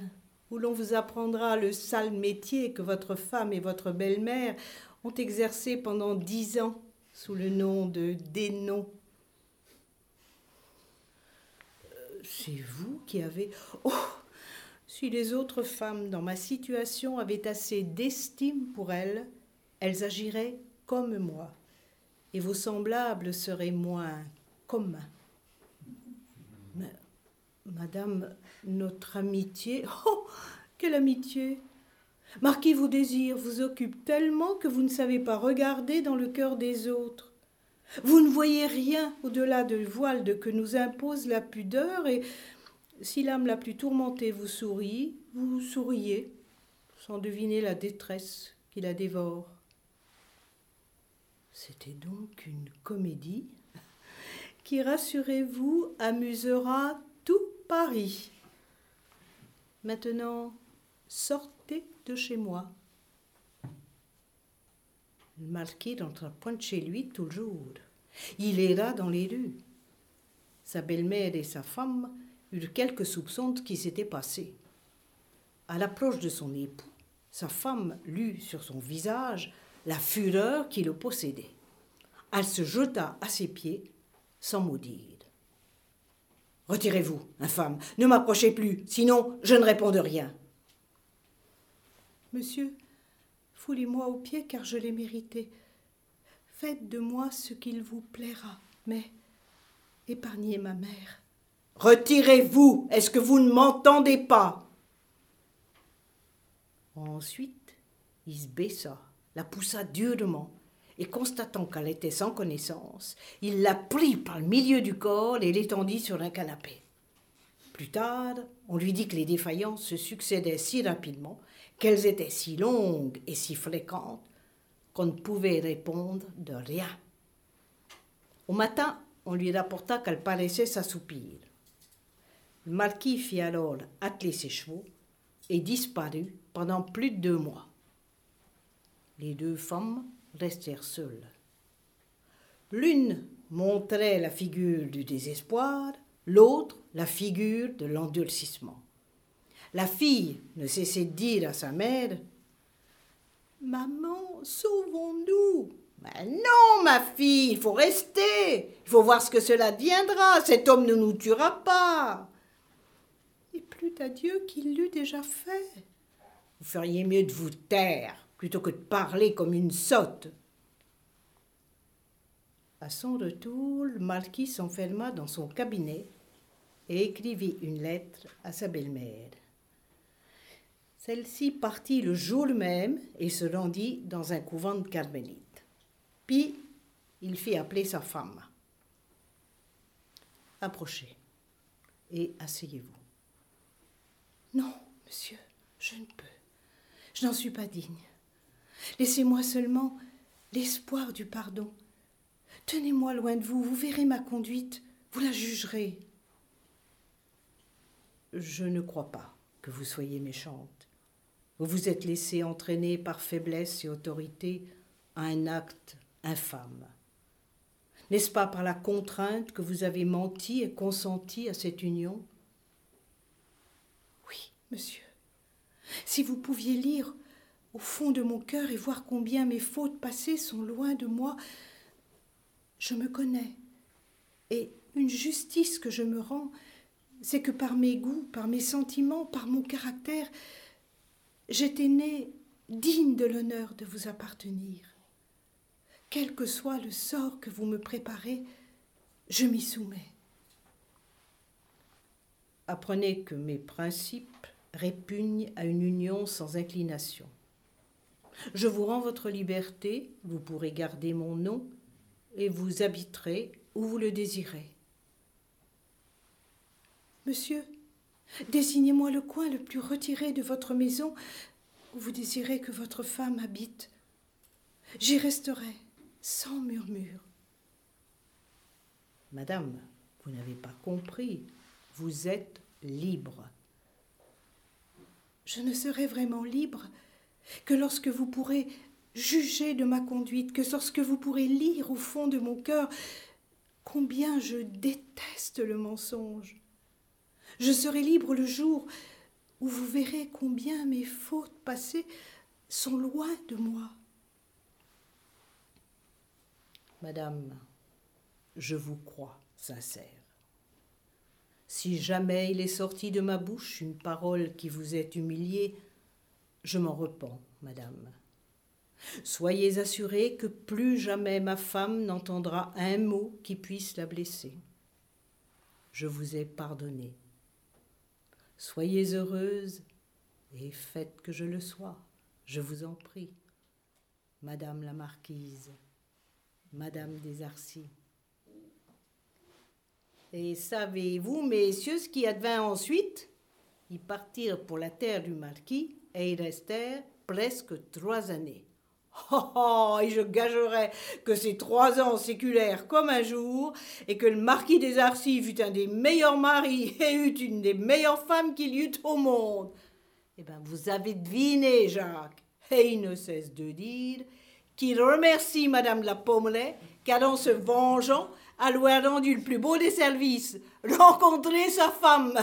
où l'on vous apprendra le sale métier que votre femme et votre belle-mère ont exercé pendant dix ans sous le nom de dénoms. Euh, c'est vous qui avez. Oh Si les autres femmes dans ma situation avaient assez d'estime pour elles, elles agiraient comme moi et vos semblables seraient moins communs. Mais, madame, notre amitié. Oh, quelle amitié Marquis vos désirs vous occupe tellement que vous ne savez pas regarder dans le cœur des autres. Vous ne voyez rien au-delà du voile de que nous impose la pudeur, et si l'âme la plus tourmentée vous sourit, vous souriez, sans deviner la détresse qui la dévore. C'était donc une comédie qui, rassurez-vous, amusera tout Paris. Maintenant, sortez de chez moi. Le marquis n'entra point chez lui tout le jour. Il erra dans les rues. Sa belle-mère et sa femme eurent quelques soupçons de qui s'était passé. À l'approche de son époux, sa femme lut sur son visage la fureur qui le possédait. Elle se jeta à ses pieds sans mot dire. Retirez-vous, infâme, ne m'approchez plus, sinon je ne réponds de rien. Monsieur, foulez-moi aux pieds car je l'ai mérité. Faites de moi ce qu'il vous plaira, mais épargnez ma mère. Retirez-vous, est-ce que vous ne m'entendez pas? Ensuite, il se baissa la poussa durement, et constatant qu'elle était sans connaissance, il la prit par le milieu du corps et l'étendit sur un canapé. Plus tard, on lui dit que les défaillances se succédaient si rapidement, qu'elles étaient si longues et si fréquentes, qu'on ne pouvait répondre de rien. Au matin, on lui rapporta qu'elle paraissait s'assoupir. Le marquis fit alors atteler ses chevaux et disparut pendant plus de deux mois. Les deux femmes restèrent seules. L'une montrait la figure du désespoir, l'autre la figure de l'endurcissement. La fille ne cessait de dire à sa mère Maman, sauvons-nous Mais non, ma fille, il faut rester. Il faut voir ce que cela deviendra. Cet homme ne nous tuera pas. Et plus à Dieu qu'il l'eût déjà fait. Vous feriez mieux de vous taire plutôt que de parler comme une sotte. À son retour, le marquis s'enferma dans son cabinet et écrivit une lettre à sa belle-mère. Celle-ci partit le jour même et se rendit dans un couvent de carmélites. Puis il fit appeler sa femme. Approchez et asseyez-vous. Non, monsieur, je ne peux. Je n'en suis pas digne. Laissez-moi seulement l'espoir du pardon. Tenez-moi loin de vous, vous verrez ma conduite, vous la jugerez. Je ne crois pas que vous soyez méchante. Vous vous êtes laissé entraîner par faiblesse et autorité à un acte infâme. N'est-ce pas par la contrainte que vous avez menti et consenti à cette union? Oui, monsieur. Si vous pouviez lire au fond de mon cœur et voir combien mes fautes passées sont loin de moi, je me connais. Et une justice que je me rends, c'est que par mes goûts, par mes sentiments, par mon caractère, j'étais née digne de l'honneur de vous appartenir. Quel que soit le sort que vous me préparez, je m'y soumets. Apprenez que mes principes répugnent à une union sans inclination. Je vous rends votre liberté, vous pourrez garder mon nom, et vous habiterez où vous le désirez. Monsieur, désignez-moi le coin le plus retiré de votre maison où vous désirez que votre femme habite. J'y resterai sans murmure. Madame, vous n'avez pas compris. Vous êtes libre. Je ne serai vraiment libre que lorsque vous pourrez juger de ma conduite, que lorsque vous pourrez lire au fond de mon cœur combien je déteste le mensonge. Je serai libre le jour où vous verrez combien mes fautes passées sont loin de moi. Madame, je vous crois sincère. Si jamais il est sorti de ma bouche une parole qui vous est humiliée, je m'en repens, madame. Soyez assurée que plus jamais ma femme n'entendra un mot qui puisse la blesser. Je vous ai pardonné. Soyez heureuse et faites que je le sois, je vous en prie. Madame la marquise, Madame des Arcis. Et savez-vous, messieurs, ce qui advint ensuite? Ils partirent pour la terre du marquis et y restèrent presque trois années. <laughs> Oh, oh, et je gagerais que ces trois ans séculaires comme un jour, et que le marquis des Arcis fut un des meilleurs maris <laughs> et eut une des meilleures femmes qu'il y eut au monde. Eh bien, vous avez deviné, Jacques. Et il ne cesse de dire qu'il remercie Madame de la Pommelet, car en se vengeant, a lui rendu le plus beau des services, <laughs> rencontrer sa femme.